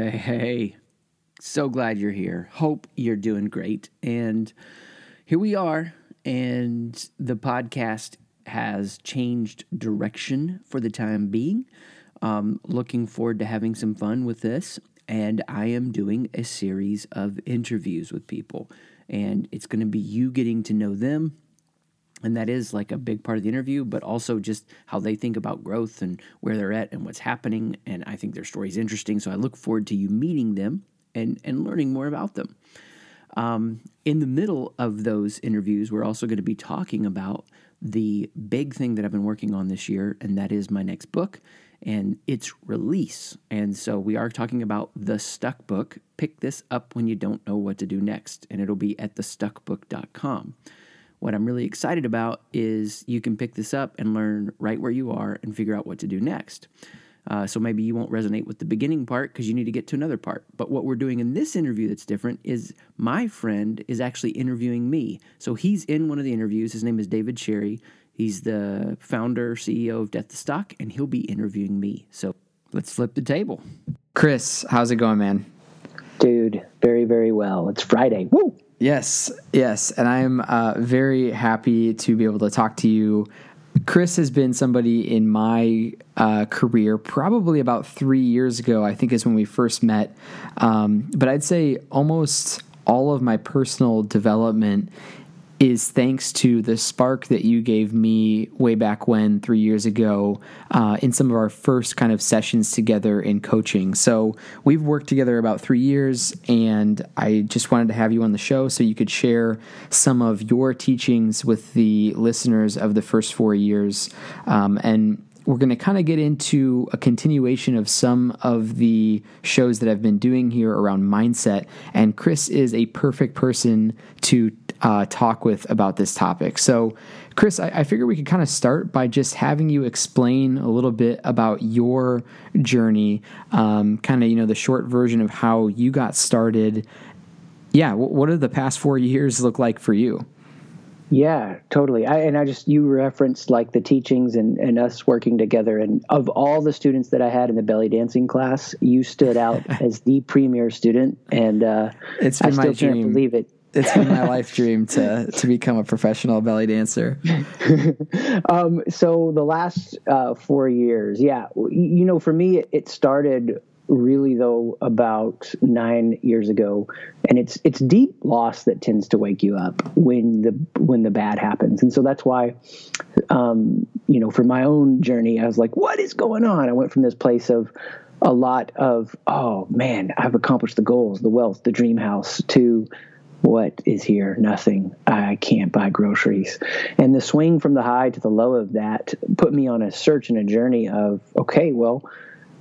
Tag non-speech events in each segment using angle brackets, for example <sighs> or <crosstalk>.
Hey, hey. So glad you're here. Hope you're doing great. And here we are. And the podcast has changed direction for the time being. Um, looking forward to having some fun with this. And I am doing a series of interviews with people. And it's going to be you getting to know them and that is like a big part of the interview but also just how they think about growth and where they're at and what's happening. And i think their story is interesting so i look forward to you meeting them and and learning more about them. Um, in the middle of those interviews we're also going to be talking about the big thing that i've been working on this year and that is my next book and its release. And so we are talking about the stuck book. Pick this up when you don't know what to do next and it'll be at thestuckbook.com what I'm really excited about is you can pick this up and learn right where you are and figure out what to do next. Uh, so maybe you won't resonate with the beginning part because you need to get to another part. But what we're doing in this interview that's different is my friend is actually interviewing me. So he's in one of the interviews. His name is David Sherry. He's the founder, CEO of Death to Stock, and he'll be interviewing me. So let's flip the table. Chris, how's it going, man? Dude, very, very well. It's Friday. Woo! Yes, yes. And I'm uh, very happy to be able to talk to you. Chris has been somebody in my uh, career probably about three years ago, I think is when we first met. Um, but I'd say almost all of my personal development is thanks to the spark that you gave me way back when three years ago uh, in some of our first kind of sessions together in coaching. So we've worked together about three years, and I just wanted to have you on the show so you could share some of your teachings with the listeners of the first four years. Um, and we're going to kind of get into a continuation of some of the shows that I've been doing here around mindset. And Chris is a perfect person to uh, talk with about this topic. So, Chris, I, I figure we could kind of start by just having you explain a little bit about your journey, um, kind of, you know, the short version of how you got started. Yeah, what do the past four years look like for you? Yeah, totally. I, and I just you referenced like the teachings and, and us working together. And of all the students that I had in the belly dancing class, you stood out <laughs> as the premier student. And uh, it's been I still my dream. can't believe it. It's been my life <laughs> dream to to become a professional belly dancer. <laughs> um, so the last uh, four years, yeah, you know, for me, it started really though about nine years ago. And it's it's deep loss that tends to wake you up when the when the bad happens. And so that's why um, you know for my own journey i was like what is going on? I went from this place of a lot of oh man i've accomplished the goals the wealth the dream house to what is here? Nothing. I can't buy groceries. And the swing from the high to the low of that put me on a search and a journey of okay well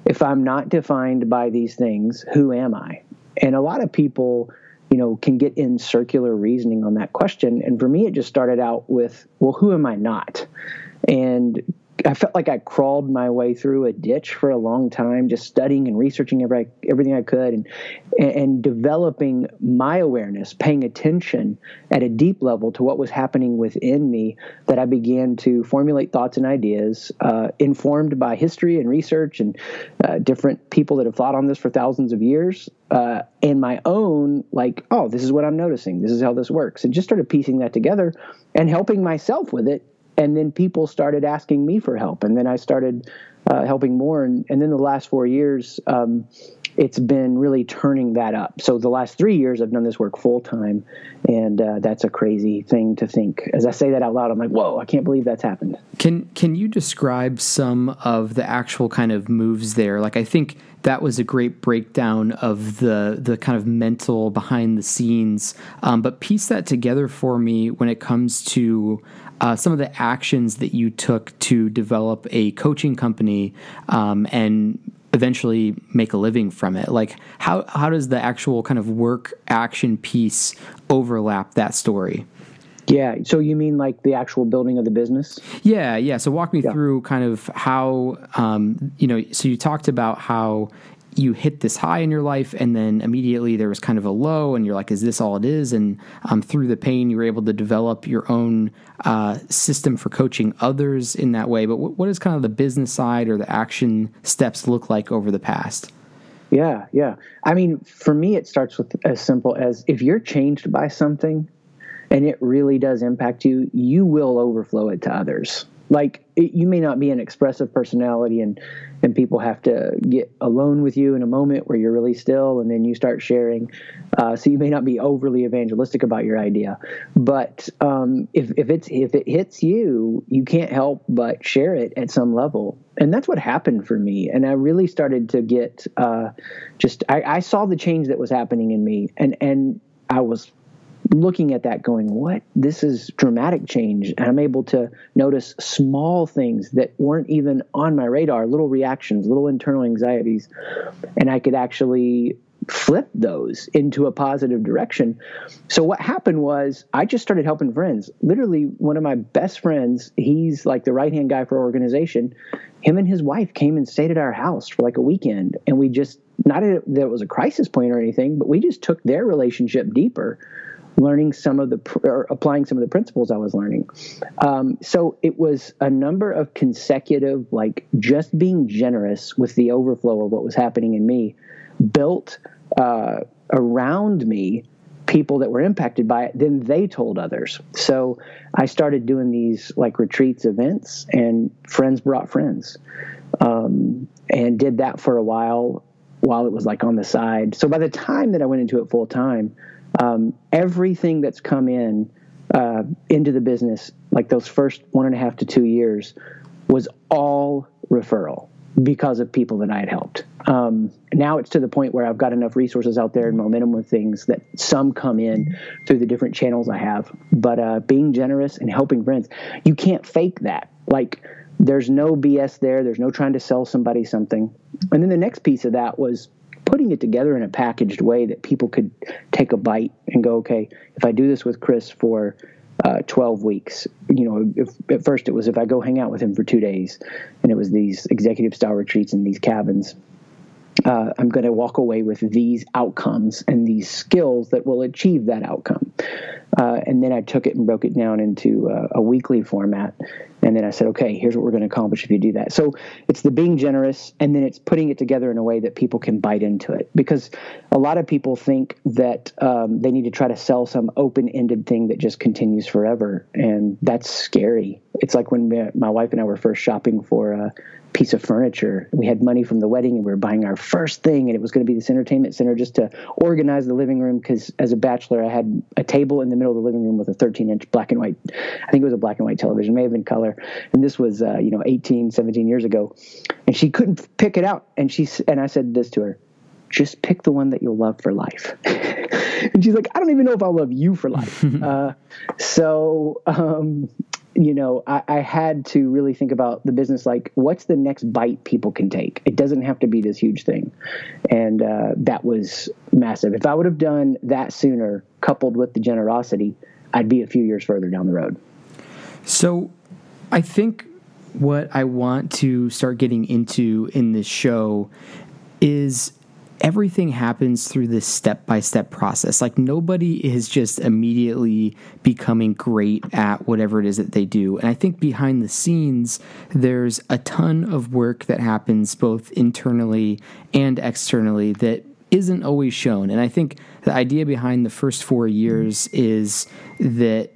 if I'm not defined by these things, who am I? And a lot of people, you know, can get in circular reasoning on that question. And for me, it just started out with, well, who am I not? And I felt like I crawled my way through a ditch for a long time, just studying and researching every, everything I could, and and developing my awareness, paying attention at a deep level to what was happening within me. That I began to formulate thoughts and ideas, uh, informed by history and research and uh, different people that have thought on this for thousands of years, uh, and my own like, oh, this is what I'm noticing. This is how this works, and just started piecing that together and helping myself with it and then people started asking me for help. And then i started uh, helping more. And, and then the last four years um, it's been really turning that up. So the last three years i've done this work full time. And uh, that's a crazy thing to think. As i say that out loud i'm like whoa i can't believe that's happened. Can can you describe some of the actual kind of moves there? Like i think that was a great breakdown of the the kind of mental behind the scenes. Um, but piece that together for me when it comes to uh, some of the actions that you took to develop a coaching company um, and eventually make a living from it like how how does the actual kind of work action piece overlap that story yeah so you mean like the actual building of the business yeah yeah so walk me yeah. through kind of how um, you know so you talked about how you hit this high in your life and then immediately there was kind of a low and you're like is this all it is and um, through the pain you were able to develop your own uh, system for coaching others in that way but what, what does kind of the business side or the action steps look like over the past Yeah, yeah. I mean, for me, it starts with as simple as if you're changed by something and it really does impact you, you will overflow it to others. Like it, you may not be an expressive personality, and and people have to get alone with you in a moment where you're really still, and then you start sharing. Uh, so you may not be overly evangelistic about your idea, but um, if if it's if it hits you, you can't help but share it at some level, and that's what happened for me. And I really started to get uh, just I, I saw the change that was happening in me, and and I was looking at that going what? This is dramatic change. And i'm able to notice small things that weren't even on my radar little reactions little internal anxieties. And i could actually flip those into a positive direction. So what happened was i just started helping friends. Literally one of my best friends he's like the right hand guy for our organization. Him and his wife came and stayed at our house for like a weekend. And we just not that it was a crisis point or anything but we just took their relationship deeper learning some of the or applying some of the principles I was learning. Um, so it was a number of consecutive, like just being generous with the overflow of what was happening in me, built uh, around me people that were impacted by it. Then they told others. So I started doing these like retreats, events, and friends brought friends, um, and did that for a while while it was like on the side. So by the time that I went into it full time, um, everything that's come in uh, into the business, like those first one and a half to two years, was all referral because of people that I had helped. Um, now it's to the point where I've got enough resources out there and momentum with things that some come in through the different channels I have. But uh, being generous and helping friends, you can't fake that. Like there's no BS there. There's no trying to sell somebody something. And then the next piece of that was putting it together in a packaged way that people could take a bite and go, okay, if I do this with Chris for uh, 12 weeks, you know, if, at first it was if I go hang out with him for two days, and it was these executive style retreats in these cabins. Uh, I'm going to walk away with these outcomes and these skills that will achieve that outcome. Uh, and then I took it and broke it down into uh, a weekly format. And then I said, okay, here's what we're going to accomplish if you do that. So it's the being generous, and then it's putting it together in a way that people can bite into it. Because a lot of people think that um, they need to try to sell some open ended thing that just continues forever. And that's scary. It's like when my wife and I were first shopping for uh, piece of furniture. We had money from the wedding and we were buying our first thing, and it was going to be this entertainment center just to organize the living room. Because as a bachelor, I had a table in the middle of the living room with a 13 inch black and white, I think it was a black and white television, may have been color. And this was, uh, you know, 18, 17 years ago. And she couldn't pick it out. And she, and I said this to her just pick the one that you'll love for life. <laughs> and she's like, I don't even know if I'll love you for life. <laughs> uh, so, um, you know, I, I, had to really think about the business like, what's the next bite people can take? It doesn't have to be this huge thing. And uh, that was massive. If I would have done that sooner, coupled with the generosity, I'd be a few years further down the road. So I think what I want to start getting into in this show is everything happens through this step by step process. Like nobody is just immediately becoming great at whatever it is that they do. And I think behind the scenes, there's a ton of work that happens both internally and externally that isn't always shown. And I think the idea behind the first four years is that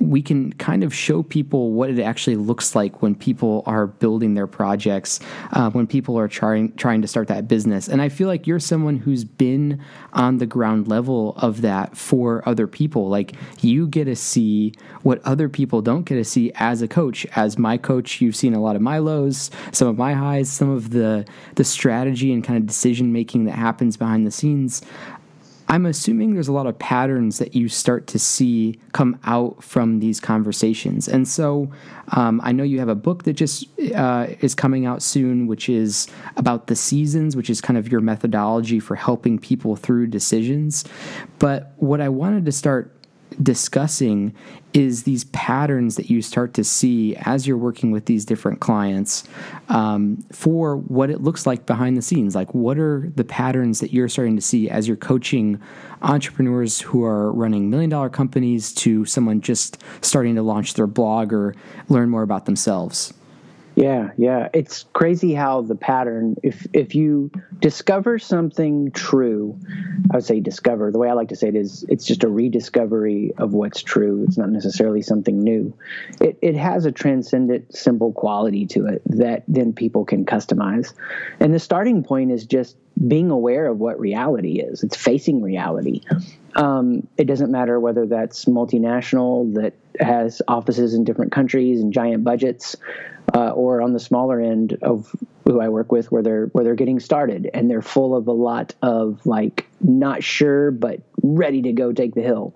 we can kind of show people what it actually looks like when people are building their projects, uh, when people are trying trying to start that business. And I feel like you're someone who's been on the ground level of that for other people. Like you get to see what other people don't get to see as a coach. As my coach, you've seen a lot of my lows, some of my highs, some of the the strategy and kind of decision making that happens behind the scenes. I'm assuming there's a lot of patterns that you start to see come out from these conversations. And so um, I know you have a book that just uh, is coming out soon, which is about the seasons, which is kind of your methodology for helping people through decisions. But what I wanted to start discussing is these patterns that you start to see as you're working with these different clients um, for what it looks like behind the scenes. Like, what are the patterns that you're starting to see as you're coaching entrepreneurs who are running million dollar companies to someone just starting to launch their blog or learn more about themselves? Yeah, yeah. It's crazy how the pattern if if you discover something true, I would say discover. The way I like to say it is it's just a rediscovery of what's true. It's not necessarily something new. It it has a transcendent simple quality to it that then people can customize. And the starting point is just being aware of what reality is. It's facing reality. Um, it doesn't matter whether that's multinational that has offices in different countries and giant budgets, uh, or on the smaller end of who I work with, where they're where they're getting started and they're full of a lot of like not sure but ready to go take the hill.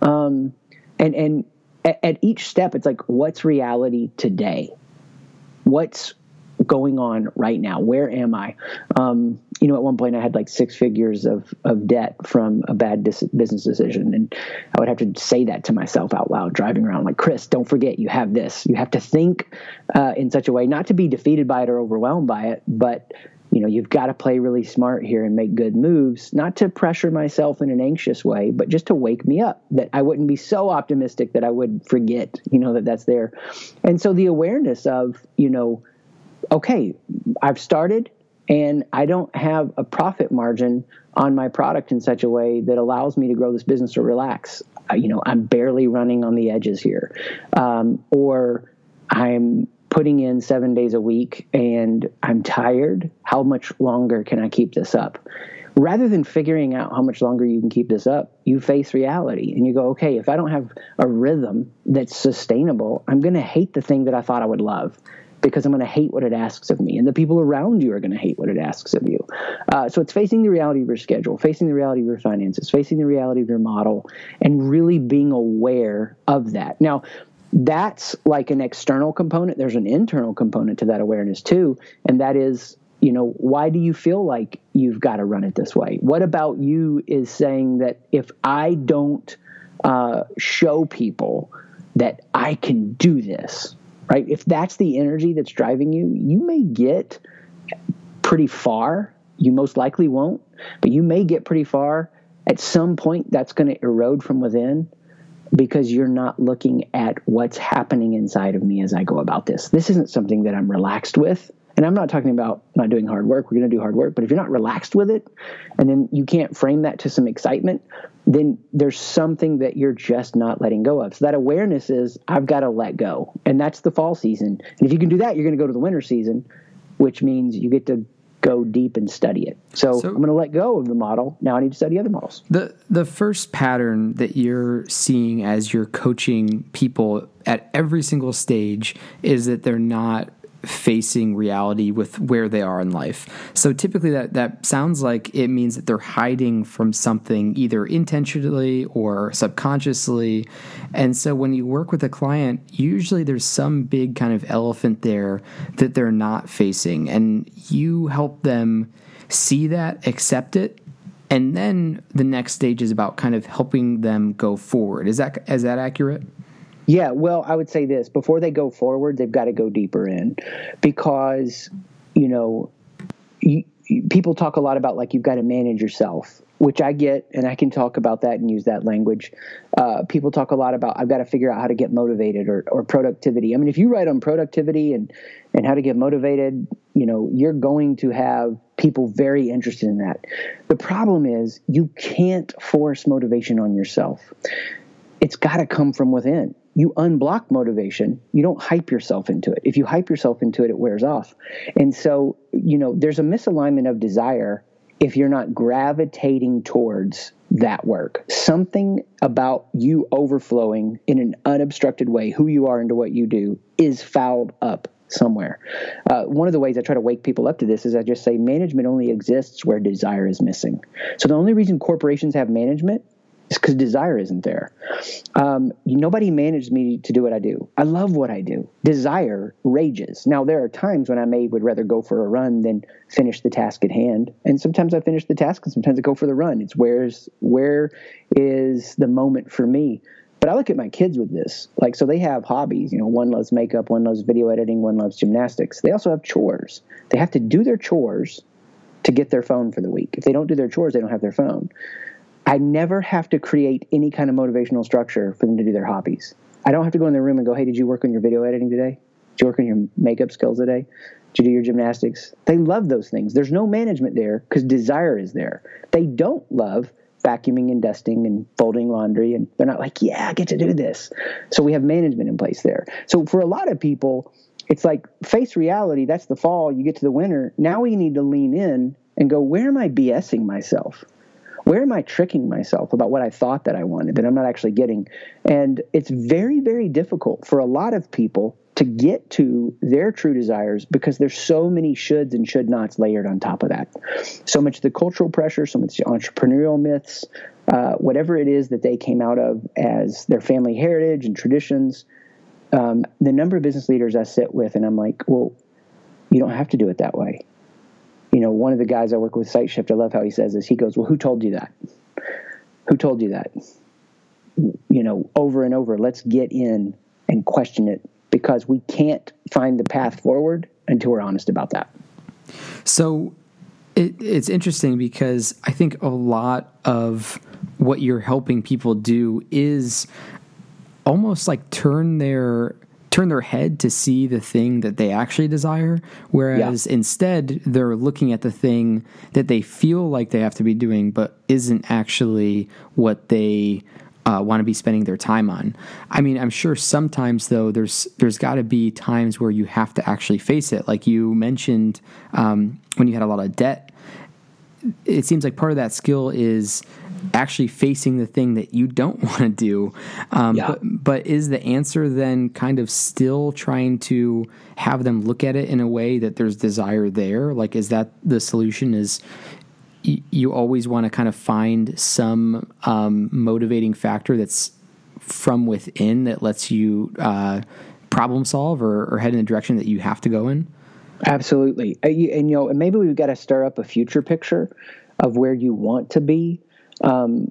Um, and and at, at each step, it's like, what's reality today? What's going on right now? Where am I? Um, you know, at one point I had like six figures of, of debt from a bad dis- business decision. And I would have to say that to myself out loud, driving around like, Chris, don't forget you have this. You have to think uh, in such a way, not to be defeated by it or overwhelmed by it, but you know, you've got to play really smart here and make good moves, not to pressure myself in an anxious way, but just to wake me up that I wouldn't be so optimistic that I would forget, you know, that that's there. And so the awareness of, you know, okay, I've started and I don't have a profit margin on my product in such a way that allows me to grow this business or relax. You know, I'm barely running on the edges here, um, or I'm putting in seven days a week and I'm tired. How much longer can I keep this up? Rather than figuring out how much longer you can keep this up, you face reality and you go, okay, if I don't have a rhythm that's sustainable, I'm going to hate the thing that I thought I would love because I'm going to hate what it asks of me, and the people around you are going to hate what it asks of you. Uh, so it's facing the reality of your schedule, facing the reality of your finances, facing the reality of your model, and really being aware of that. Now, that's like an external component. There's an internal component to that awareness too, and that is you know why do you feel like you've got to run it this way what about you is saying that if i don't uh, show people that i can do this right? If that's the energy that's driving you, you may get pretty far. You most likely won't, but you may get pretty far. At some point, that's going to erode from within because you're not looking at what's happening inside of me as I go about this. This isn't something that I'm relaxed with. And I'm not talking about not doing hard work. We're going to do hard work. But if you're not relaxed with it, and then you can't frame that to some excitement, then there's something that you're just not letting go of. So that awareness is I've got to let go. And that's the fall season. And if you can do that, you're going to go to the winter season, which means you get to go deep and study it. So, so I'm going to let go of the model. Now I need to study other models. The the first pattern that you're seeing as you're coaching people at every single stage is that they're not facing reality with where they are in life. So typically that that sounds like it means that they're hiding from something either intentionally or subconsciously. And so when you work with a client, usually there's some big kind of elephant there that they're not facing and you help them see that, accept it, and then the next stage is about kind of helping them go forward. Is that is that accurate? Yeah, well, I would say this before they go forward, they've got to go deeper in because, you know, you, people talk a lot about like you've got to manage yourself, which I get, and I can talk about that and use that language. Uh, people talk a lot about I've got to figure out how to get motivated or, or productivity. I mean, if you write on productivity and and how to get motivated, you know, you're going to have people very interested in that. The problem is you can't force motivation on yourself. It's got to come from within you unblock motivation. You don't hype yourself into it. If you hype yourself into it, it wears off. And so, you know, there's a misalignment of desire if you're not gravitating towards that work. Something about you overflowing in an unobstructed way, who you are into what you do, is fouled up somewhere. Uh, one of the ways I try to wake people up to this is I just say management only exists where desire is missing. So the only reason corporations have management it's because desire isn't there. Um, nobody managed me to do what I do. I love what I do. Desire rages. Now there are times when I may would rather go for a run than finish the task at hand, and sometimes I finish the task, and sometimes I go for the run. It's where's where is the moment for me. But I look at my kids with this. Like, so they have hobbies. You know, one loves makeup, one loves video editing, one loves gymnastics. They also have chores. They have to do their chores to get their phone for the week. If they don't do their chores, they don't have their phone. I never have to create any kind of motivational structure for them to do their hobbies. I don't have to go in their room and go, "Hey, did you work on your video editing today?" Did you work on your makeup skills today? Did you do your gymnastics? They love those things. There's no management there because desire is there. They don't love vacuuming and dusting and folding laundry, and they're not like, yeah, I get to do this. So we have management in place there. So for a lot of people, it's like face reality. That's the fall. You get to the winter. Now we need to lean in and go, where am I BSing myself? Where am I tricking myself about what I thought that I wanted that I'm not actually getting? And it's very, very difficult for a lot of people to get to their true desires because there's so many shoulds and should nots layered on top of that. So much the cultural pressure, so much the entrepreneurial myths, uh, whatever it is that they came out of as their family heritage and traditions. Um, the number of business leaders I sit with, and I'm like, well, you don't have to do it that way. You know, one of the guys I work with, Site Shift, I love how he says this. He goes, well, who told you that? Who told you that? You know, over and over, let's get in and question it because we can't find the path forward until we're honest about that. So it, it's interesting because I think a lot of what you're helping people do is almost like turn their turn their head to see the thing that they actually desire whereas yeah. instead they're looking at the thing that they feel like they have to be doing but isn't actually what they uh, want to be spending their time on. I mean, I'm sure sometimes though there's there's got to be times where you have to actually face it. Like you mentioned um, when you had a lot of debt, it seems like part of that skill is actually facing the thing that you don't <laughs> want to do. Um, yeah. but, but is the answer then kind of still trying to have them look at it in a way that there's desire there? Like, is that the solution? Is you always want to kind of find some um, motivating factor that's from within that lets you uh, problem solve or, or, head in the direction that you have to go in? Absolutely. Uh, and, you know, and maybe we've got to stir up a future picture of where you want to be. Um,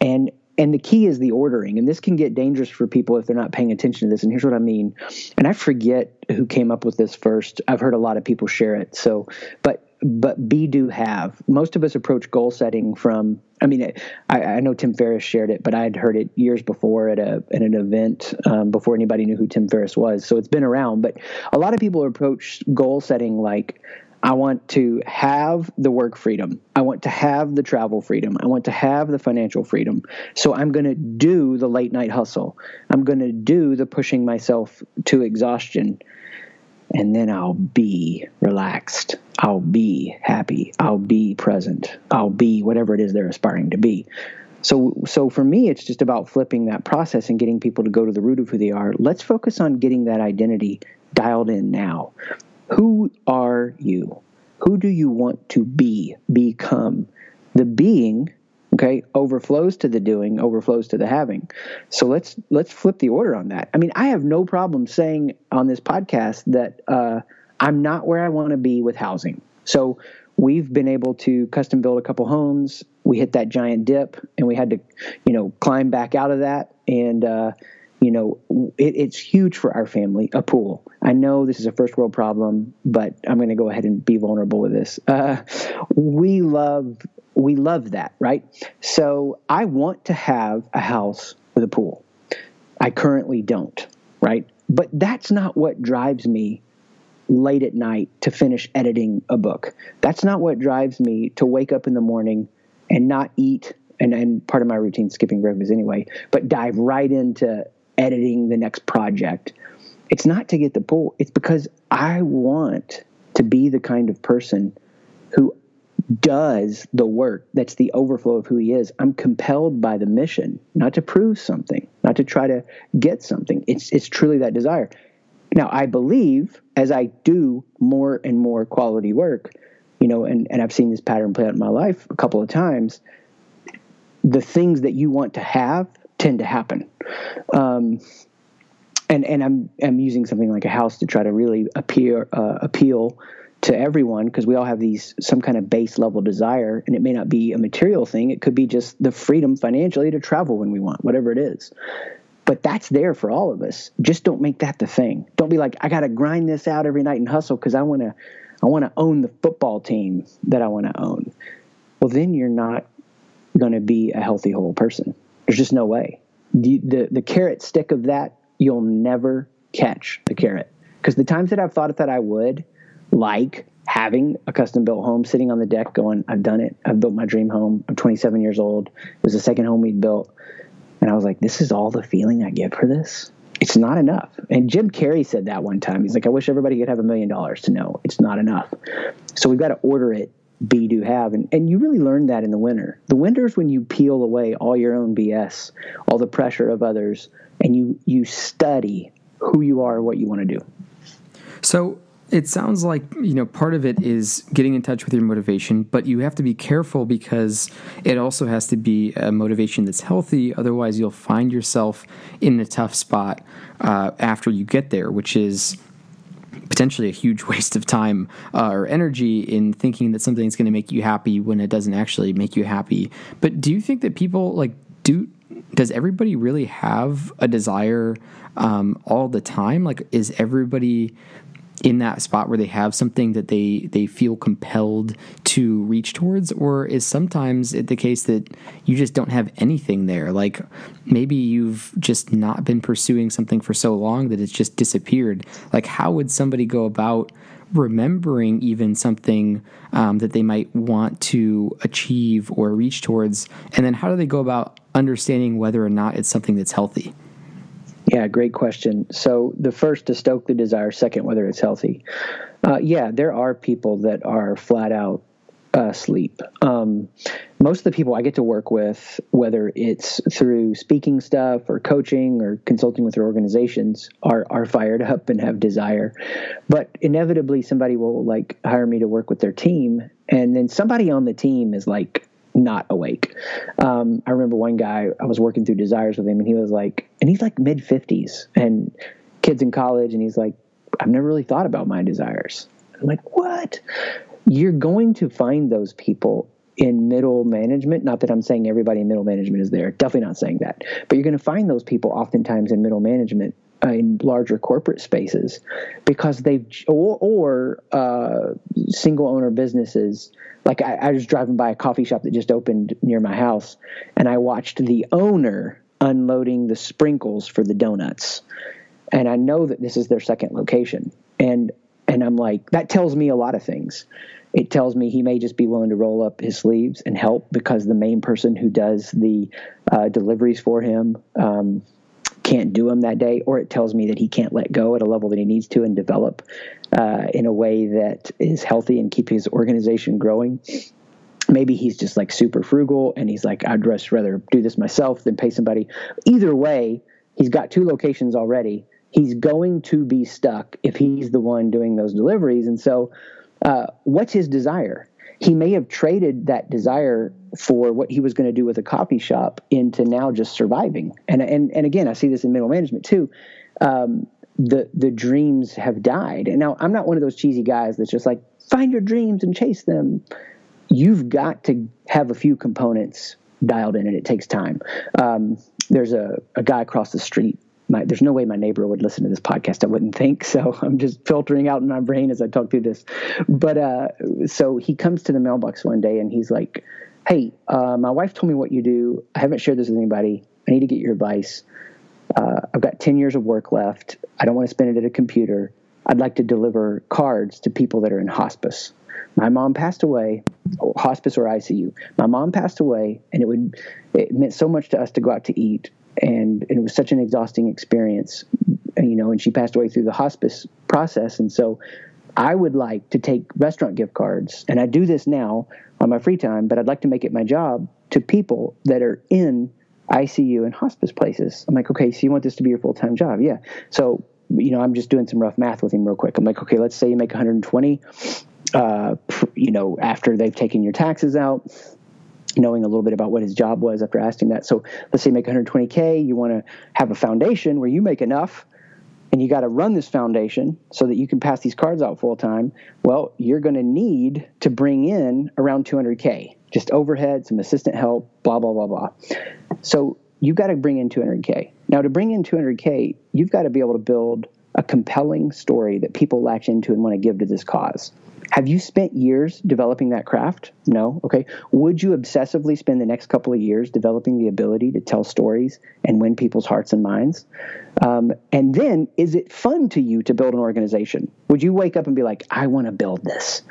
and and the key is the ordering and this can get dangerous for people if they're not paying attention to this and here's what i mean and i forget who came up with this first i've heard a lot of people share it so but but be do have. Most of us approach goal setting from. I mean, I, I, know Tim Ferriss shared it, but I had heard it years before at a at an event um, before anybody knew who Tim Ferriss was. So it's been around. But a lot of people approach goal setting like, I want to have the work freedom. I want to have the travel freedom. I want to have the financial freedom. So I'm going to do the late night hustle. I'm going to do the pushing myself to exhaustion and then I'll be relaxed. I'll be happy. I'll be present. I'll be whatever it is they're aspiring to be. So, so for me, it's just about flipping that process and getting people to go to the root of who they are. Let's focus on getting that identity dialed in now. Who are you? Who do you want to be, become? The being okay overflows to the doing overflows to the having. So let's let's flip the order on that. I mean i have no problem saying on this podcast that uh, i'm not where i want to be with housing. So we've been able to custom build a couple homes. We hit that giant dip and we had to you know climb back out of that. And uh, you know it, it's huge for our family a pool i know this is a first world problem but i'm going to go ahead and be vulnerable with this uh, we love we love that, right? So I want to have a house with a pool. I currently don't, right? But that's not what drives me late at night to finish editing a book. That's not what drives me to wake up in the morning and not eat and, and part of my routine skipping breakfast anyway, but dive right into editing the next project. It's not to get the pool. It's because I want to be the kind of person who does the work that's the overflow of who he is i'm compelled by the mission not to prove something not to try to get something it's it's truly that desire now i believe as i do more and more quality work you know and, and i've seen this pattern play out in my life a couple of times the things that you want to have tend to happen. Um, and and i'm i'm using something like a house to try to really appear uh, appeal to everyone because we all have these some kind of base level desire and it may not be a material thing. It could be just the freedom financially to travel when we want whatever it is. But that's there for all of us. Just don't make that the thing. Don't be like i got to grind this out every night and hustle because i want to i want to own the football team that i want to own. Well then you're not going to be a healthy whole person there's just no way the, the the carrot stick of that you'll never catch the carrot because the times that I've thought that I would, like having a custom built home sitting on the deck going, I've done it. I've built my dream home. I'm 27 years old. It was the second home we'd built. And I was like, this is all the feeling I get for this. It's not enough. And Jim Carrey said that one time. He's like, I wish everybody could have a million dollars to know it's not enough. So we've got to order it be do have. And, and you really learn that in the winter. The winter is when you peel away all your own bs all the pressure of others and you you study who you are what you want to do. So it sounds like you know part of it is getting in touch with your motivation but you have to be careful because it also has to be a motivation that's healthy. Otherwise you'll find yourself in a tough spot uh, after you get there which is potentially a huge <laughs> waste of time uh, or energy in thinking that something's going to make you happy when it doesn't actually make you happy. But do you think that people like do does everybody really have a desire um, all the time? Like is everybody in that spot where they have something that they they feel compelled to reach towards? Or is sometimes it the case that you just don't have anything there? Like maybe you've just not been pursuing something for so long that it's just disappeared. Like how would somebody go about remembering even something um, that they might want to achieve or reach towards? And then how do they go about understanding whether or not it's something that's healthy yeah, great question. So the first to stoke the desire, second whether it's healthy. Uh, yeah, there are people that are flat out uh, sleep. Um, most of the people I get to work with, whether it's through speaking stuff or coaching or consulting with their organizations, are are fired <laughs> up and have desire. But inevitably, somebody will like hire me to work with their team, and then somebody on the team is like not awake. Um, I remember one guy, I was working through desires with him, and he was like, and he's like mid 50s and kids in college, and he's like, I've never really thought about my desires. I'm like, what? You're going to find those people in middle management. Not that I'm saying everybody in middle management is there, definitely not saying that, but you're going to find those people oftentimes in middle management in larger corporate spaces because they've or, or uh, single owner businesses. Like I, I, was driving by a coffee shop that just opened near my house and i watched the owner unloading the sprinkles for the donuts. And i know that this is their second location. And and i'm like that tells me a lot of things. It tells me he may just be willing to roll up his sleeves and help because the main person who does the uh, deliveries for him um, can't do them that day, or it tells me that he can't let go at a level that he needs to and develop uh, in a way that is healthy and keep his organization growing. Maybe he's just like super frugal and he's like, I'd just rather do this myself than pay somebody. Either way, he's got two locations already. He's going to be stuck if he's the one doing those deliveries. And so, uh, what's his desire? He may have traded that desire for what he was going to do with a coffee shop into now just surviving. And and and again, I see this in middle management too. Um, the the dreams have died. And now I'm not one of those cheesy guys that's just like find your dreams and chase them. You've got to have a few components dialed in, and it takes time. Um, there's a, a guy across the street my, there's no way my neighbor would listen to this podcast. I wouldn't think. <laughs> So I'm just filtering out in my brain as I talk through this. But uh, so he comes to the mailbox one day and he's like, "Hey, uh, my wife told me what you do. I haven't shared this with anybody. I need to get your advice. Uh, I've got 10 years of work left. I don't want to spend it at a computer. I'd like to deliver cards to people that are in hospice. My mom passed away, hospice or ICU. My mom passed away, and it would it meant so much to us to go out to eat and, and it was such an exhausting experience, you know. And she passed away through the hospice process, and so I would like to take restaurant gift cards, and I do this now on my free time, but I'd like to make it my job to people that are in ICU and hospice places. I'm like, okay, so you want this to be your full time job? Yeah. So, you know, I'm just doing some rough math with him real quick. I'm like, okay, let's say you make 120, uh, you know, after they've taken your taxes out knowing a little bit about what his job was after asking that. So let's say make 120K, you want to have a foundation where you make enough and you got to run this foundation so that you can pass these cards out full time. Well, you're going to need to bring in around 200K, just overhead, some assistant help, blah, blah, blah, blah. So you've got to bring in 200K. Now, to bring in 200K, you've got to be able to build a compelling story that people latch into and want to give to this cause. Have you spent years developing that craft? No. Okay. Would you obsessively spend the next couple of years developing the ability to tell stories and win people's hearts and minds? Um, and then, is it fun to you to build an organization? Would you wake up and be like, I want to build this?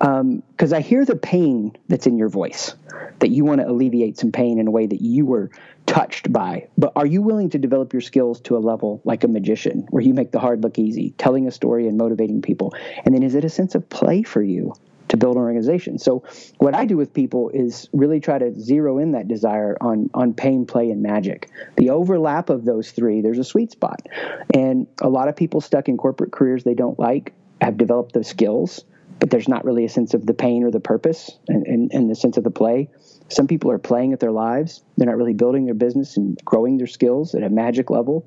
Because um, I hear the pain that's in your voice, that you want to alleviate some pain in a way that you were touched by. But are you willing to develop your skills to a level like a magician, where you make the hard look easy, telling a story and motivating people? And then is it a sense of play for you? To build an organization. So, what I do with people is really try to zero in that desire on on pain, play, and magic. The overlap of those three, there's a sweet spot. And a lot of people stuck in corporate careers they don't like have developed those skills, but there's not really a sense of the pain or the purpose and, and, and the sense of the play. Some people are playing at their lives. They're not really building their business and growing their skills at a magic level.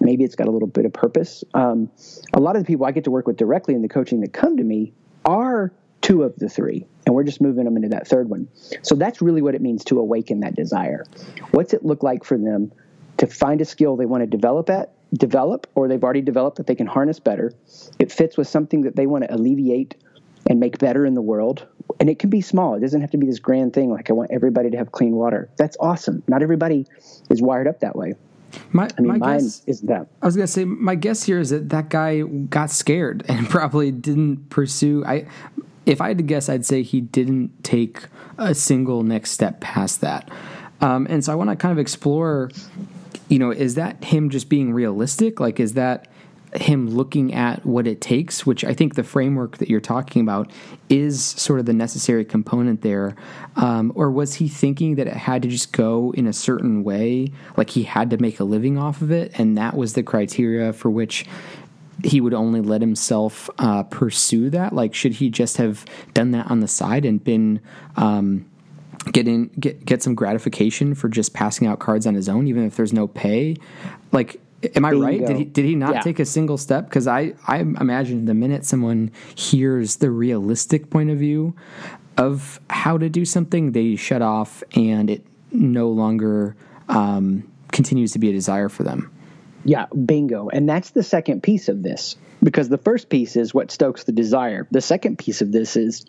Maybe it's got a little bit of purpose. Um, a lot of the people I get to work with directly in the coaching that come to me are two of the three, and we're just moving them into that third one. So that's really what it means to awaken that desire. What's it look like for them to find a skill they want to develop at, develop, or they've already developed that they can harness better? It fits with something that they want to alleviate and make better in the world. And it can be small. It doesn't have to be this grand thing like I want everybody to have clean water. That's awesome. Not everybody is wired up that way. My, I mean, my mine guess, is that. I was gonna say my guess here is that that guy got scared and <laughs> probably didn't pursue. I, if I had to guess, I'd say he didn't take a single next step past that. Um, and so I want to kind of explore. You know, is that him just being realistic? Like, is that him looking at what it takes, which I think the framework that you're talking about is sort of the necessary component there. Um, or was he thinking that it had to just go in a certain way, like he had to make a living off of it, and that was the criteria for which he would only let himself uh, pursue that? Like, should he just have done that on the side and been. Um, get in get get some gratification for just passing out cards on his own even if there's no pay like Am I Bingo. right? Did he did he not Yeah. take a single step? Because I I imagine the minute someone hears the realistic point of view of how to do something, they shut off, and it no longer um, continues to be a desire for them. Yeah, bingo. And that's the second piece of this because the first piece is what stokes the desire. The second piece of this is,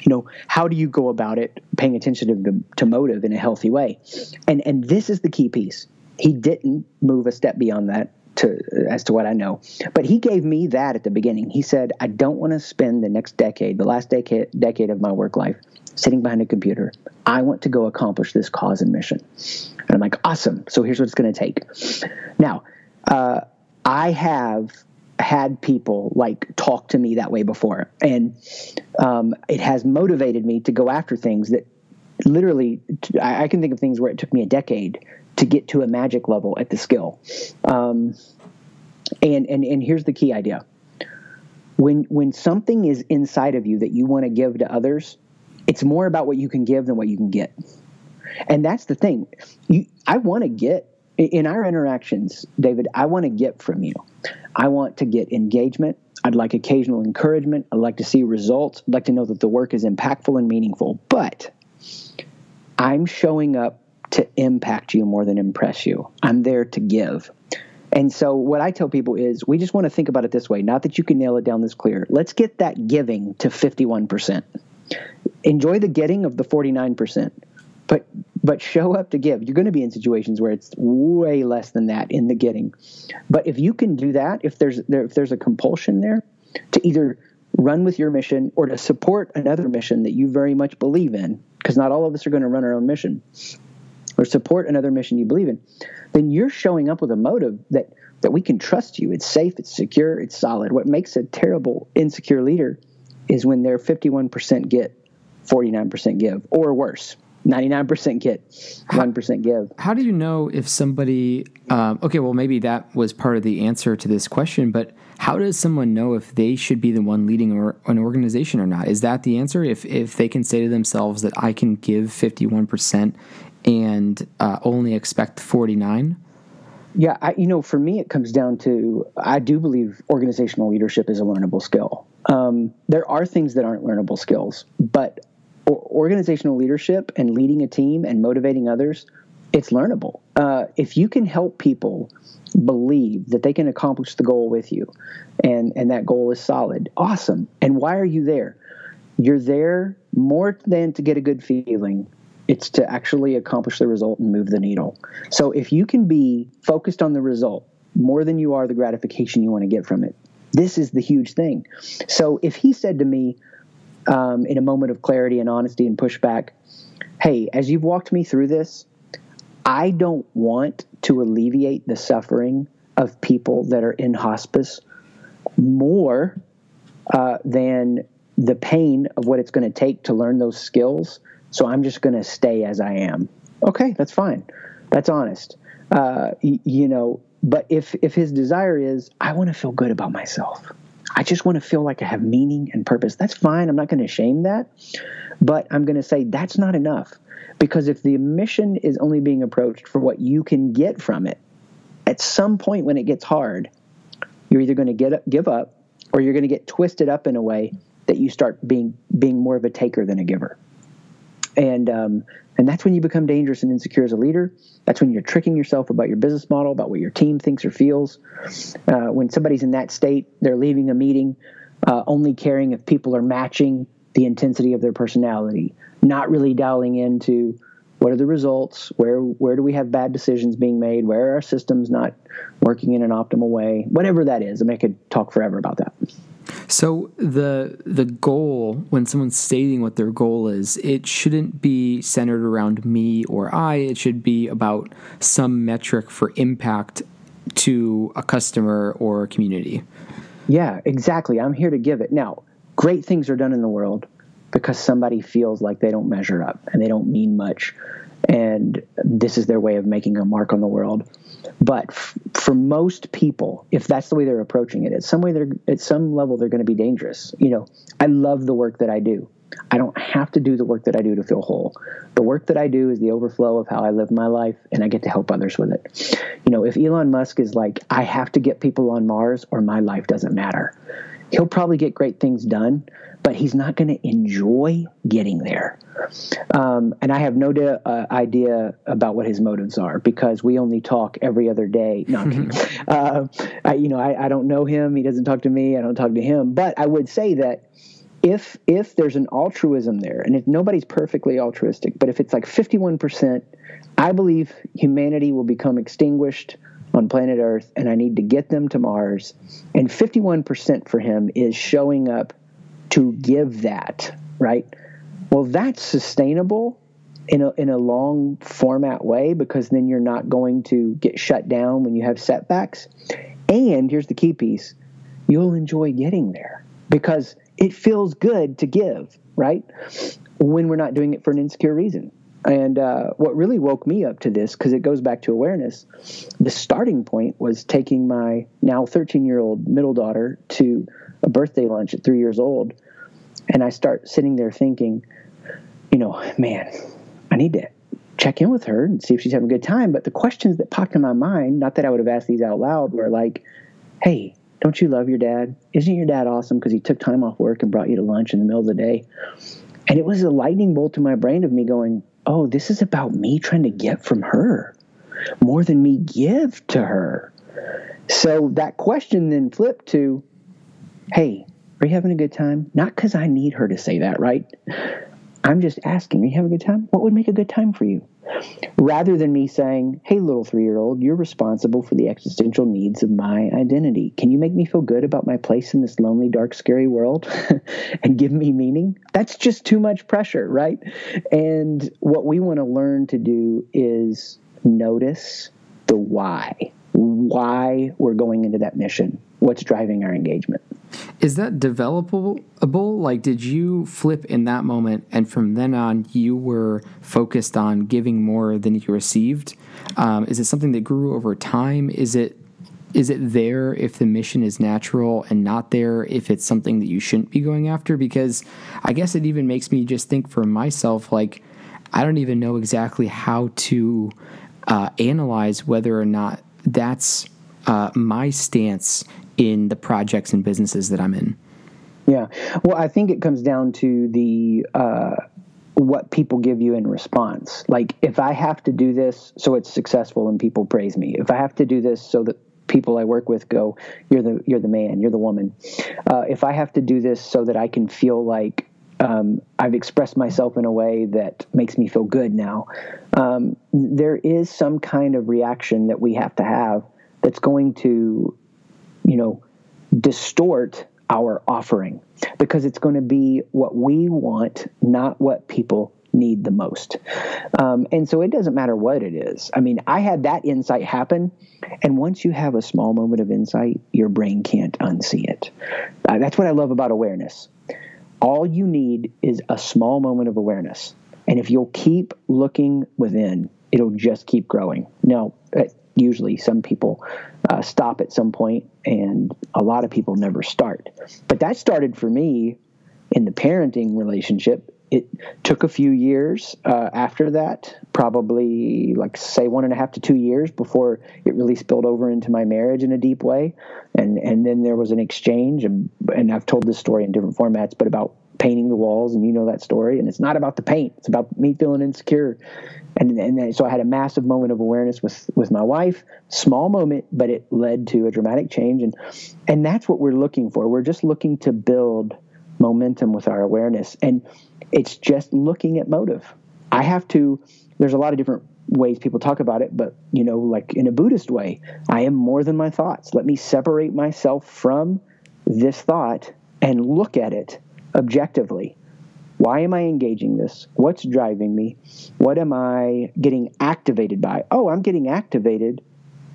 you know, how do you go about it paying attention to, to motive in a healthy way? And and this is the key piece. He didn't move a step beyond that to as to what I know. But he gave me that at the beginning. He said, I don't want to spend the next decade, the last decade decade of my work life, sitting behind a computer. I want to go accomplish this cause and mission. And I'm like, awesome. So here's what it's going to take. Now, uh, I have had people like talk to me that way before, and um, it has motivated me to go after things that literally I, I can think of things where it took me a decade to get to a magic level at the skill. Um, and and and here's the key idea: when when something is inside of you that you want to give to others, it's more about what you can give than what you can get. And that's the thing. You, I want to get in our interactions, David. I want to get from you. I want to get engagement. I'd like occasional encouragement. I'd like to see results. I'd like to know that the work is impactful and meaningful. But I'm showing up to impact you more than impress you. I'm there to give. And so, what I tell people is, we just want to think about it this way. Not that you can nail it down this clear. Let's get that giving to 51%. Enjoy the getting of the 49%, but but show up to give. You're going to be in situations where it's way less than that in the getting. But if you can do that, if there's there, if there's a compulsion there to either run with your mission or to support another mission that you very much believe in, because not all of us are going to run our own mission or support another mission you believe in, then you're showing up with a motive that that we can trust you. It's safe, it's secure, it's solid. What makes a terrible insecure leader is when they're 51% get 49% give or worse. 99% get 1% give. How do you know if somebody? Um, okay, well, maybe that was part of the answer to this question, but how does someone know if they should be the one leading or, an organization or not? Is that the answer? If if they can say to themselves that I can give fifty one percent and uh, only expect forty nine? Yeah, I, you know, for me, it comes down to I do believe organizational leadership is a learnable skill. Um, there are things that aren't learnable skills, but organizational leadership and leading a team and motivating others it's learnable. Uh, if you can help people believe that they can accomplish the goal with you, and and that goal is solid, awesome. And why are you there? You're there more than to get a good feeling. It's to actually accomplish the result and move the needle. So if you can be focused on the result more than you are the gratification you want to get from it, this is the huge thing. So if he said to me um, in a moment of clarity and honesty and pushback, hey, as you've walked me through this, I don't want to alleviate the suffering of people that are in hospice more uh, than the pain of what it's going to take to learn those skills. So I'm just going to stay as I am. Okay, that's fine. That's honest. Uh, y- you know, but if if his desire is, I want to feel good about myself. I just want to feel like I have meaning and purpose. That's fine. I'm not going to shame that, but I'm going to say that's not enough because if the mission is only being approached for what you can get from it, at some point when it gets hard, you're either going to get up, give up or you're going to get twisted up in a way that you start being being more of a taker than a giver. And um, and that's when you become dangerous and insecure as a leader. That's when you're tricking yourself about your business model, about what your team thinks or feels. Uh, when somebody's in that state, they're leaving a meeting uh, only caring if people are matching the intensity of their personality, not really dialing into what are the results, where where do we have bad decisions being made, where are our systems not working in an optimal way, whatever that is. I mean, I could talk forever about that. So the the goal when someone's stating what their goal is, it shouldn't be centered around me or I. It should be about some metric for impact to a customer or a community. Yeah, exactly. I'm here to give it. Now, great things are done in the world because somebody feels like they don't measure up and they don't mean much and this is their way of making a mark on the world. But f- for most people, if that's the way they're approaching it, at some way they're at some level they're going to be dangerous. You know, I love the work that I do. I don't have to do the work that I do to feel whole. The work that I do is the overflow of how I live my life, and I get to help others with it. You know, if Elon Musk is like, I have to get people on Mars or my life doesn't matter, he'll probably get great things done, but he's not going to enjoy getting there. Um, and I have no de- uh, idea about what his motives are because we only talk every other day. No, <laughs> uh, I, you know, I, I don't know him. He doesn't talk to me. I don't talk to him. But I would say that if if there's an altruism there, and if nobody's perfectly altruistic, but if it's like 51 percent, I believe humanity will become extinguished on planet Earth, and I need to get them to Mars. And 51% for him is showing up to give that, right? Well, that's sustainable in a, in a long format way because then you're not going to get shut down when you have setbacks. And here's the key piece you'll enjoy getting there because it feels good to give, right? When we're not doing it for an insecure reason. And uh, what really woke me up to this, because it goes back to awareness, the starting point was taking my now 13 year old middle daughter to a birthday lunch at three years old. And I start sitting there thinking, you know, man, I need to check in with her and see if she's having a good time. But the questions that popped in my mind, not that I would have asked these out loud, were like, hey, don't you love your dad? Isn't your dad awesome because he took time off work and brought you to lunch in the middle of the day? And it was a lightning bolt to my brain of me going, oh, this is about me trying to get from her more than me give to her. So that question then flipped to, hey, are you having a good time? Not because I need her to say that, right? I'm just asking, are you having a good time? What would make a good time for you? Rather than me saying, hey, little three year old, you're responsible for the existential needs of my identity. Can you make me feel good about my place in this lonely, dark, scary world <laughs> and give me meaning? That's just too much pressure, right? And what we want to learn to do is notice the why, why we're going into that mission, what's driving our engagement. Is that developable? Like, did you flip in that moment, and from then on, you were focused on giving more than you received? Um, is it something that grew over time? Is it is it there if the mission is natural and not there if it's something that you shouldn't be going after? Because I guess it even makes me just think for myself, like I don't even know exactly how to uh, analyze whether or not that's uh, my stance in the projects and businesses that I'm in. Yeah. Well, I think it comes down to the uh, what people give you in response. Like if I have to do this so it's successful and people praise me, if I have to do this so that people I work with go, "You're the you're the man, you're the woman," uh, if I have to do this so that I can feel like um, I've expressed myself in a way that makes me feel good now, um, there is some kind of reaction that we have to have that's going to, you know, distort our offering because it's going to be what we want, not what people need the most. Um, and so it doesn't matter what it is. I mean, I had that insight happen. And once you have a small moment of insight, your brain can't unsee it. Uh, that's what I love about awareness. All you need is a small moment of awareness. And if you'll keep looking within, it'll just keep growing. Now, usually some people uh, stop at some point, and a lot of people never start. But that started for me in the parenting relationship. It took a few years uh, after that, probably like say one and a half to two years before it really spilled over into my marriage in a deep way, and and then there was an exchange, and and I've told this story in different formats, but about painting the walls, and you know that story. And it's not about the paint; it's about me feeling insecure and and then, so I had a massive moment of awareness with with my wife. Small moment, but it led to a dramatic change, and and that's what we're looking for. We're just looking to build momentum with our awareness, and it's just looking at motive. I have to. There's a lot of different ways people talk about it, but you know, like in a Buddhist way, I am more than my thoughts. Let me separate myself from this thought and look at it objectively why am I engaging this? What's driving me? What am I getting activated by? Oh, I'm getting activated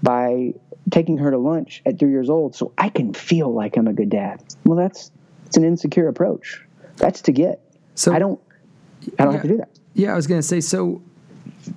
by taking her to lunch at three years old so I can feel like I'm a good dad. Well, that's it's an insecure approach. That's to get. So I don't I don't yeah, have to do that. Yeah, I was going to say so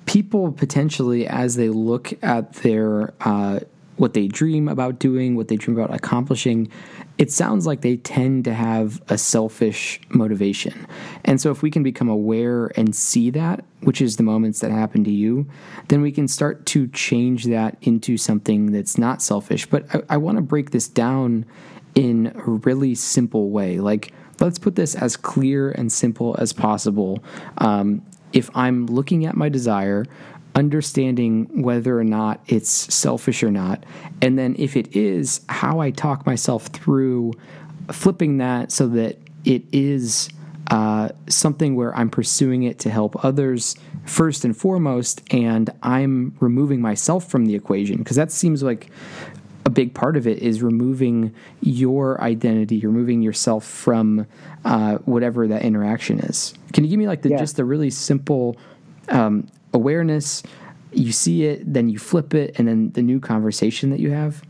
people potentially as they look at their uh, what they dream about doing, what they dream about accomplishing, it sounds like they tend to have a selfish motivation. And so, if we can become aware and see that, which is the moments that happen to you, then we can start to change that into something that's not selfish. But I, I want to break this down in a really simple way. Like, let's put this as clear and simple as possible. Um, if I'm looking at my desire, understanding whether or not it's selfish or not. And then if it is, how I talk myself through flipping that so that it is uh, something where I'm pursuing it to help others first and foremost, and I'm removing myself from the equation because that seems like a big part of it is removing your identity, removing yourself from uh, whatever that interaction is. Can you give me like the yeah. just the really simple um, awareness, you see it, then you flip it, and then the new conversation that you have.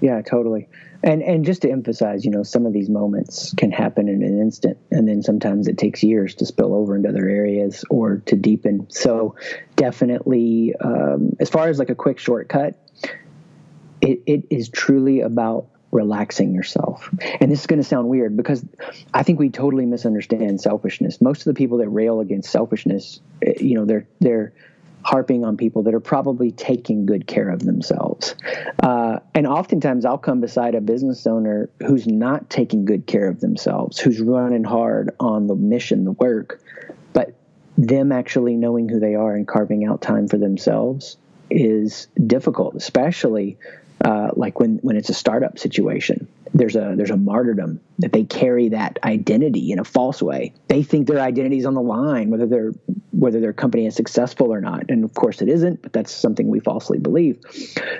Yeah, totally. And and just to emphasize, you know, some of these moments can happen in an instant, and then sometimes it takes years to spill over into other areas or to deepen. So, definitely, um, as far as like a quick shortcut, it, it is truly about relaxing yourself. And this is going to sound weird because I think we totally misunderstand selfishness. Most of the people that rail against selfishness, eh, you know, they're they're harping on people that are probably taking good care of themselves. Uh, and oftentimes I'll come beside a business owner who's not taking good care of themselves, who's running hard on the mission, the work, but them actually knowing who they are and carving out time for themselves is difficult, especially uh, like when when it's a startup situation there's a there's a martyrdom that they carry that identity in a false way. They think their identity is on the line whether their whether their company is successful or not. And of course it isn't but that's something we falsely believe.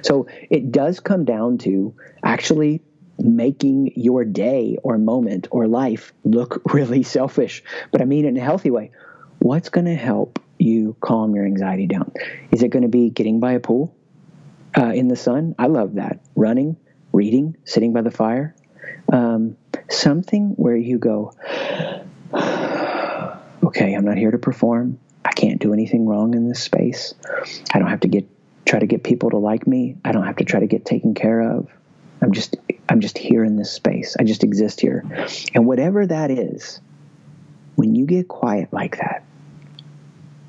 So it does come down to actually making your day or moment or life look <laughs> really selfish but i mean in a healthy way. What's going to help you calm your anxiety down? Is it going to be getting by a pool uh, in the sun. I love that. Running, reading, sitting by the fire. Um, something where you go, <sighs> okay, I'm not here to perform. I can't do anything wrong in this space. I don't have to get try to get people to like me. I don't have to try to get taken care of. I'm just I'm just here in this space. I just exist here. And whatever that is, when you get quiet like that,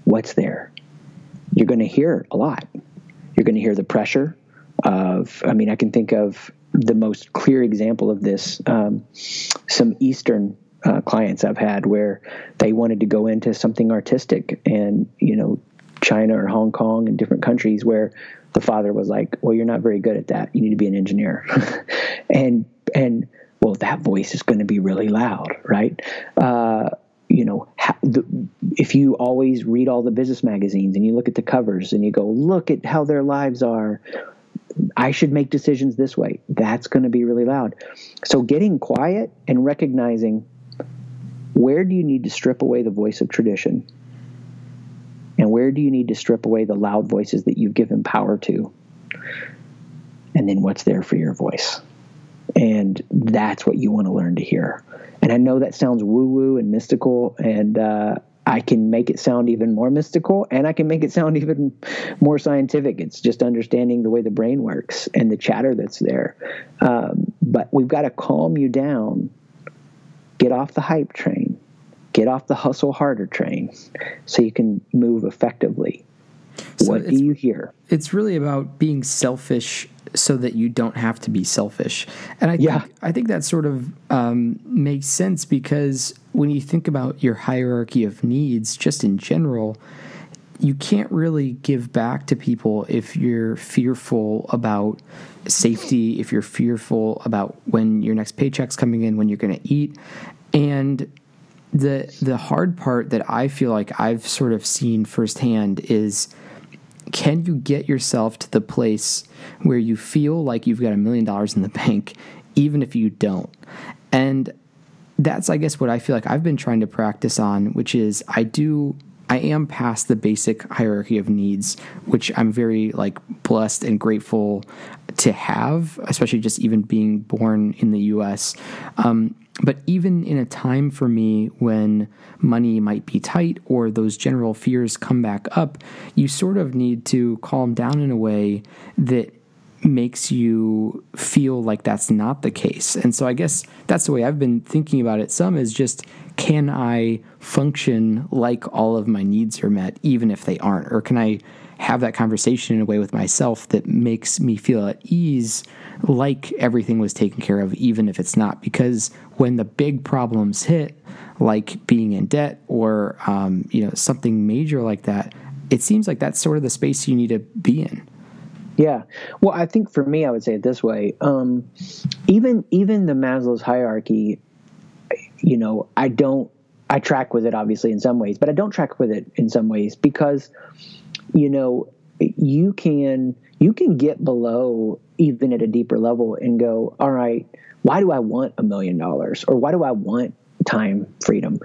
what's there? You're going to hear a lot. You're going to hear the pressure of, I mean, I can think of the most clear example of this. Um, some Eastern uh, clients I've had where they wanted to go into something artistic, and you know, China or Hong Kong and different countries where the father was like, "Well, you're not very good at that. You need to be an engineer," <laughs> and and well, that voice is going to be really loud, right? Uh, if you always read all the business magazines and you look at the covers and you go, look at how their lives are, I should make decisions this way. That's going to be really loud. So getting quiet and recognizing where do you need to strip away the voice of tradition? And where do you need to strip away the loud voices that you've given power to? And then what's there for your voice? And that's what you want to learn to hear. And I know that sounds woo woo and mystical, and uh, I can make it sound even more mystical and I can make it sound <laughs> even more scientific. It's just understanding the way the brain works and the chatter that's there. Um, but we've got to calm you down, get off the hype train, get off the hustle harder train so you can move effectively. So what do you hear? It's really about being selfish so that you don't have to be selfish. And I yeah. think I think that sort of um, makes sense because when you think about your hierarchy of needs, just in general, you can't really give back to people if you're fearful about safety, if you're fearful about when your next paycheck's coming in, when you're going to eat, and the the hard part that I feel like I've sort of seen firsthand is can you get yourself to the place where you feel like you've got a million dollars in the bank, even if you don't? And that's, I guess, what I feel like I've been trying to practice on, which is I do. I am past the basic hierarchy of needs, which I'm very like blessed and grateful to have, especially just even being born in the U.S. Um, but even in a time for me when money might be tight or those general fears come back up, you sort of need to calm down in a way that makes you feel like that's not the case. And so I guess that's the way I've been thinking about it. Some is just can I function like all of my needs are met, even if they aren't? Or can I have that conversation in a way with myself that makes me feel at ease like everything was taken care of, even if it's not. Because when the big problems hit, like being in debt or um, you know something major like that, it seems like that's sort of the space you need to be in. Yeah. Well, I think for me, I would say it this way. Um, even even the Maslow's hierarchy, you know, I don't. I track with it obviously in some ways, but I don't track with it in some ways because you know, you can you can get below even at a deeper level and go, all right, why do I want a million dollars or why do I want time freedom?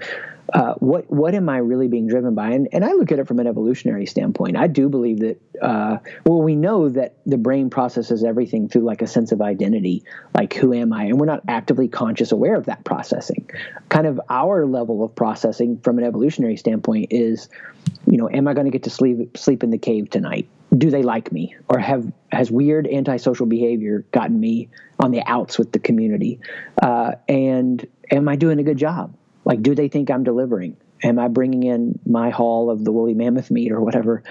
Uh, what what am I really being driven by? And, and I look at it from an evolutionary standpoint. I do believe that uh, well, we know that the brain processes everything through like a sense of identity, like who am I, and we're not actively conscious aware of that processing. Kind of our level of processing from an evolutionary standpoint is, you know, am I going to get to sleep sleep in the cave tonight? Do they like me, or have has weird antisocial behavior gotten me on the outs with the community? Uh, and am I doing a good job? Like, do they think I'm delivering? Am I bringing in my haul of the woolly mammoth meat or whatever?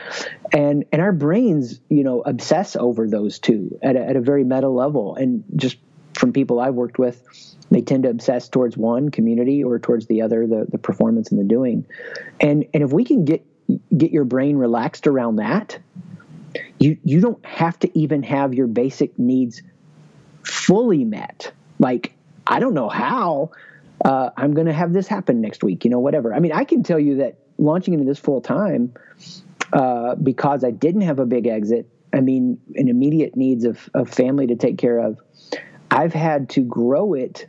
And and our brains, you know, obsess over those two at a, at a very meta level. And just from people I've worked with, they tend to obsess towards one community or towards the other, the the performance and the doing. And and if we can get get your brain relaxed around that, you you don't have to even have your basic needs fully met. Like I don't know how, uh, I'm going to have this happen next week, you know, whatever. I mean, I can tell you that launching into this full time, uh, because I didn't have a big exit, I mean, an immediate needs of, of family to take care of, I've had to grow it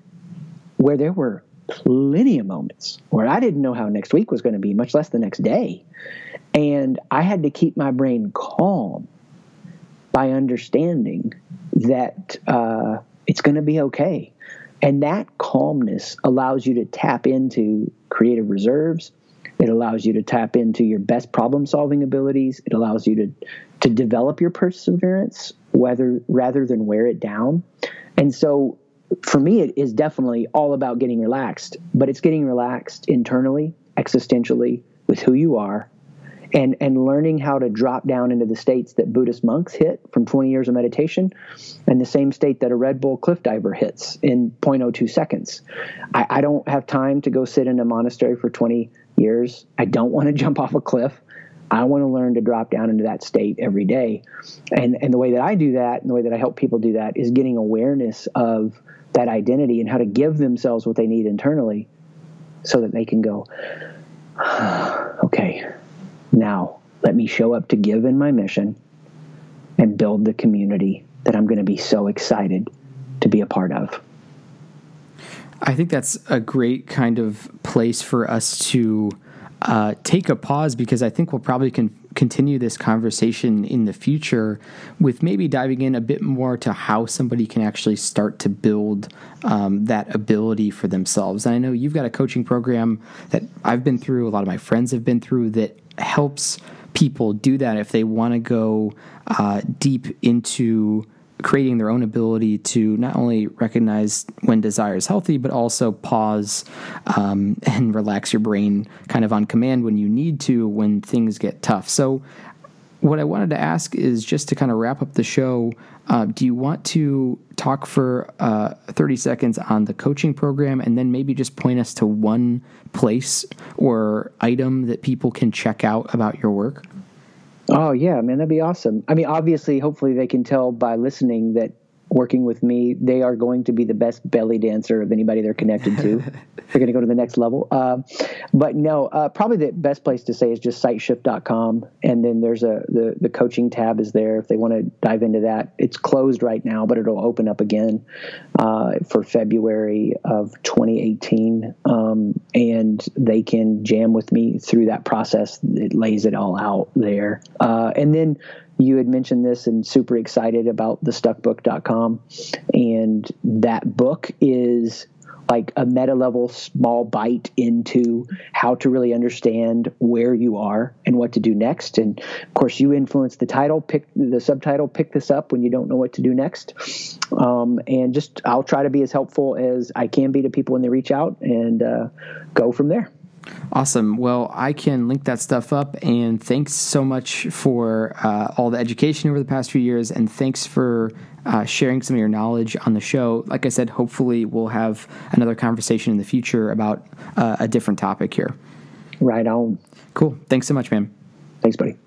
where there were plenty of moments where I didn't know how next week was going to be, much less the next day. And I had to keep my brain calm by understanding that uh, it's going to be okay. And that calmness allows you to tap into creative reserves. It allows you to tap into your best problem solving abilities. It allows you to, to develop your perseverance whether, rather than wear it down. And so for me, it is definitely all about getting relaxed, but it's getting relaxed internally, existentially, with who you are, and and learning how to drop down into the states that Buddhist monks hit from 20 years of meditation, and the same state that a Red Bull cliff diver hits in 0.02 seconds. I, I don't have time to go sit in a monastery for 20 years. I don't want to <laughs> jump off a cliff. I want to learn to drop down into that state every day. And and the way that I do that and the way that I help people do that is getting awareness of that identity and how to give themselves what they need internally so that they can go, <sighs> okay, now let me show up to give in my mission and build the community that I'm going to be so excited to be a part of. I think that's a great kind of place for us to uh, take a pause because I think we'll probably con- continue this conversation in the future with maybe diving in a bit more to how somebody can actually start to build um, that ability for themselves. And I know you've got a coaching program that I've been through, a lot of my friends have been through that helps people do that if they want to go uh, deep into creating their own ability to not only recognize when desire is healthy, but also pause um, <laughs> and relax your brain kind of on command when you need to when things get tough. So, what I wanted to ask is just to kind of wrap up the show. Uh, do you want to talk for uh, 30 seconds on the coaching program and then maybe just point us to one place or item that people can check out about your work? Oh yeah, man, that'd be awesome. I mean, obviously, hopefully they can tell by listening that working with me, they are going to be the best belly dancer of anybody they're connected to. <laughs> they're going to go to the next level. Uh, but no, uh, probably the best place to say is just siteshift.com. And then there's a, the, the coaching tab is there if they want to dive into that. It's closed right now, but it'll open up again uh, for February of 2018. Um, and they can jam with me through that process. It lays it all out there. Uh, and then you had mentioned this and super excited about the stuckbook.com and that book is like a meta level small bite into how to really understand where you are and what to do next. And of course you influence the title pick the subtitle pick this up when you don't know what to do next. Um, and just i'll try to be as helpful as i can be to people when they reach out and uh, go from there Awesome. Well, I can link that stuff up. And thanks so much for uh, all the education over the past few years. And thanks for uh, sharing some of your knowledge on the show. Like I said, hopefully we'll have another conversation in the future about uh, a different topic here. Right on. Cool. Thanks so much, man. Thanks, buddy.